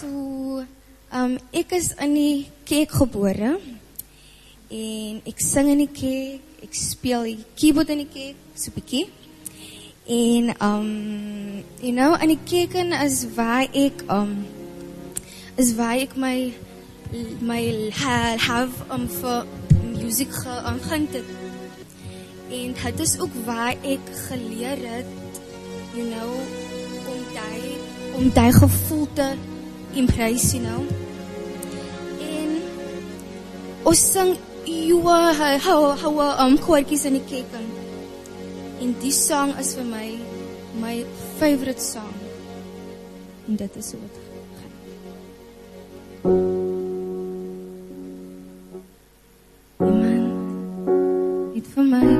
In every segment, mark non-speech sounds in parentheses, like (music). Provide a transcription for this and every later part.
So, um, ek is in die kerk gebore en ek sing in die kerk, ek speel die keyboard in die kerk, so bietjie. En um you know, in die kerk is waar ek um is waar ek my my ha- have um vir musiek geaangehand het. En dit is ook waar ek geleer het you know om daai om daai gevoel te embrace, you know. En ons sing ewe hou hou um koortjies in die kerk. in. En die song is vir my my favorite song. En dit is dit gaan. Iemand het vir my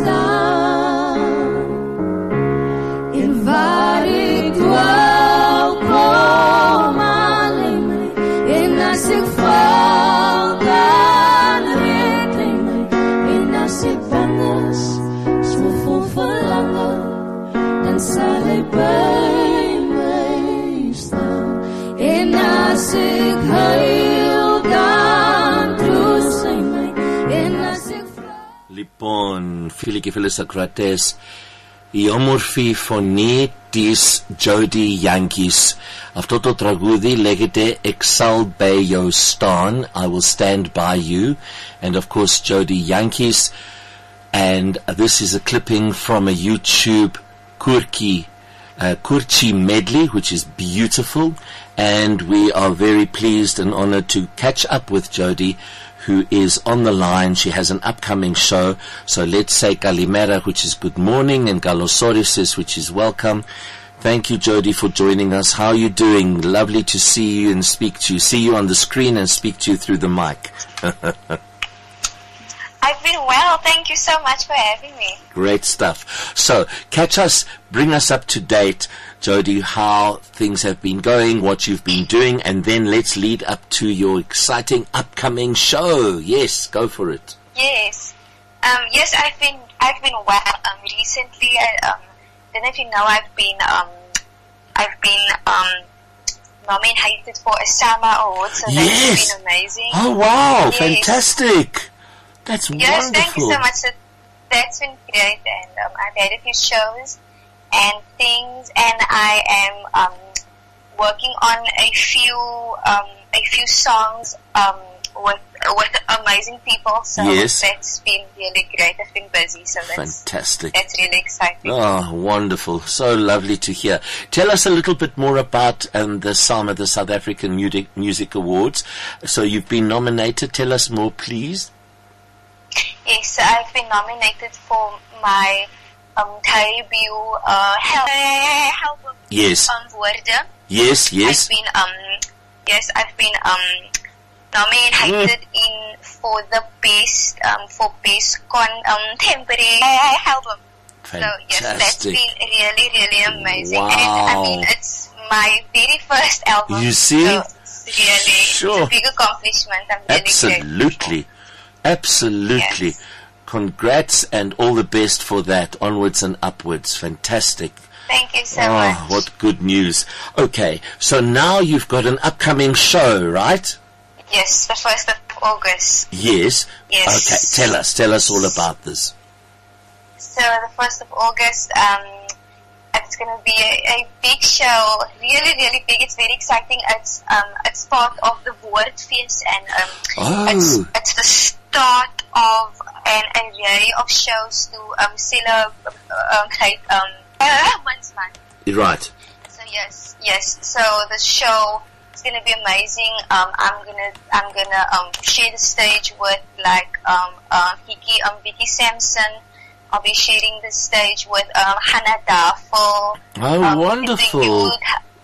hy Λοιπόν, φίλοι και φίλες ακροατές, η όμορφη φωνή της Jodi Jantjies. Αυτό το τραγούδι λέγεται Exal Bayo Stan, I Will Stand By You, and of course Jodi Jantjies. And this is a clipping from a YouTube Kurki uh, Kurchi medley, which is beautiful. And we are very pleased and honored to catch up with Jodi, who is on the line. She has an upcoming show. So let's say Kalimera, which is good morning, and Galosorisis, which is welcome. Thank you, Jodi, for joining us. How are you doing? Lovely to see you and speak to you. See you on the screen and speak to you through the mic. (laughs) I've been well. Thank you so much for having me. Great stuff. So, catch us, bring us up to date, Jodi, how things have been going, what you've been doing, and then let's lead up to your exciting upcoming show. Yes, go for it. Yes. Um, yes, I've been I've been well. Um, recently, I um, don't know if you know, I've been um, I've been um, nominated for a Sama Award, so Yes. that's been amazing. Oh, wow, Yes. fantastic. That's Yes, wonderful. Yes, thank you so much. So that's been great, and um, I've had a few shows and things, and I am um, working on a few um, a few songs um, with with amazing people. So Yes. that's been really great. I've been busy, so that's Fantastic. that's really exciting. Oh, wonderful. So lovely to hear. Tell us a little bit more about um, the SAMA, the South African Music, Music Awards. So you've been nominated. Tell us more, please. Yes, I've been nominated for my um, debut uh, album Yes. on Woorde. Yes, yes. I've been um yes, I've been um nominated in for the best um for best con um temporary album. So yes, that's Fantastic. been really, really amazing. Wow. And I mean it's my very first album. You see? So it's really Sure. it's a big accomplishment. I'm really Absolutely. Yes. Congrats and all the best for that. Onwards and upwards. Fantastic. Thank you so oh, much. what good news. Okay, so now you've got an upcoming show, right? Yes, the first of August. Yes. Yes. Okay, tell us. Tell us all about this. So the first of August, um, it's going to be a, a big show, really, really big. It's very exciting. It's um, it's part of the Woordfeest, and um, Oh. it's it's the start of an array of shows to um, celebrate um, like, um, (laughs) uh, Women's Month. Right. So Yes, yes. So the show is gonna be amazing. Um, I'm gonna I'm gonna um, share the stage with like um, uh, Hiki um, Vicky Sampson. I'll be sharing the stage with um, Hannah Daffel. Oh, um, wonderful.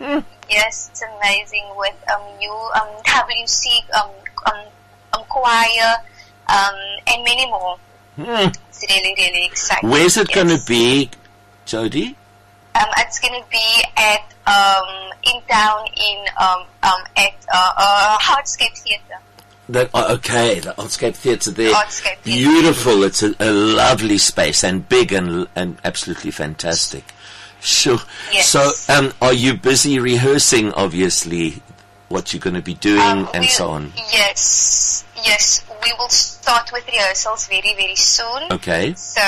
the. Yes, it's amazing with um, you um, WC um, um, um, choir um, and many more. Hmm. It's really really exciting. Where's it going to be, Jodi? Um, it's going to be at um, in town in um, um, at uh, uh, Artscape Theatre. That, oh, okay, the Artscape Theatre there. Artscape Theatre. Beautiful. It's a, a lovely space and big and, and absolutely fantastic. Sure. Yes. So, um, are you busy rehearsing, obviously, what you're going to be doing Um, and so on? Yes, yes. We will start with rehearsals very, very soon. Okay. So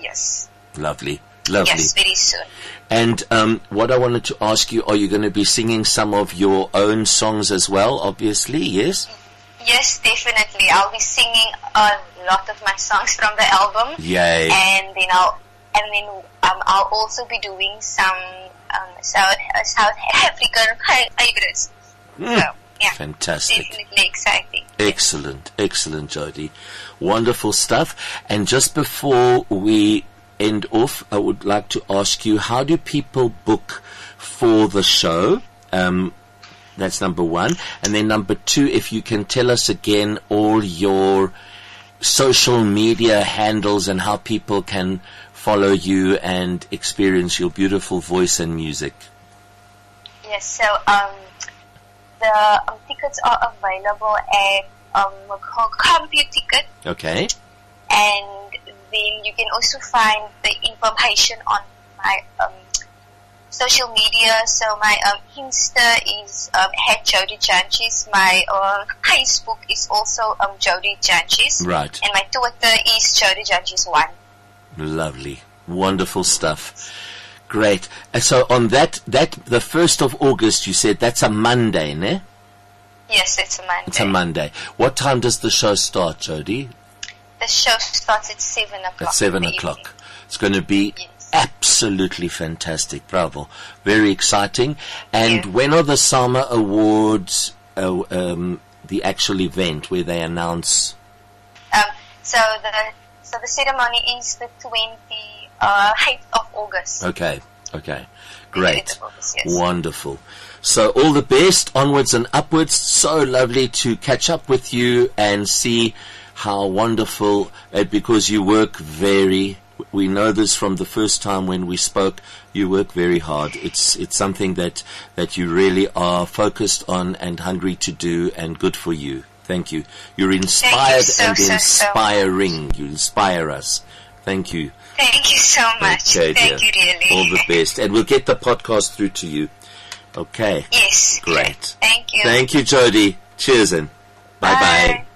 yes, Lovely. Lovely. yes, very soon. And um, what I wanted to ask you, are you going to be singing some of your own songs as well, obviously? Yes? Yes, definitely. I'll be singing a lot of my songs from the album, Yay. and then I'll and then um, I'll also be doing some um, South uh, South African hy- hybrids. So yeah, Fantastic. definitely exciting. Excellent, excellent, Jodi. Wonderful stuff. And just before we end off, I would like to ask you, how do people book for the show? Um, that's number one. And then number two, if you can tell us again all your social media handles and how people can follow you and experience your beautiful voice and music. Yes, so um, the um, tickets are available at um, Computicket, Okay? and then you can also find the information on my um, social media. So my um, Insta is um, at Jodi Jantjies. My uh, Facebook is also um, Jodi Jantjies. Right. And my Twitter is Jodi Jantjies one. Lovely. Wonderful stuff. Great. And so on that, that, the 1st of August, you said that's a Monday, ne? Yes, it's a Monday. It's a Monday. What time does the show start, Jodi? The show starts at seven o'clock. At 7 o'clock. evening. It's going to be Yes. absolutely fantastic. Bravo. Very exciting. And when are the Sama Awards, uh, um, the actual event where they announce? Um, so the so the ceremony is the twenty uh, eighth of August. Okay. Okay. Great. August, yes. Wonderful. So all the best, onwards and upwards. So lovely to catch up with you and see how wonderful, uh, because you work very, we know this from the first time when we spoke, you work very hard. It's, it's something that, that you really are focused on and hungry to do and good for you. Thank you. You're inspired so, and so, so inspiring. You inspire us. Thank you. Thank you so much. Okay, Thank dear. you really. All the best. And we'll get the podcast through to you. Okay. yes. Great. Thank you. Thank you, Jodi. Cheers and bye bye. Bye.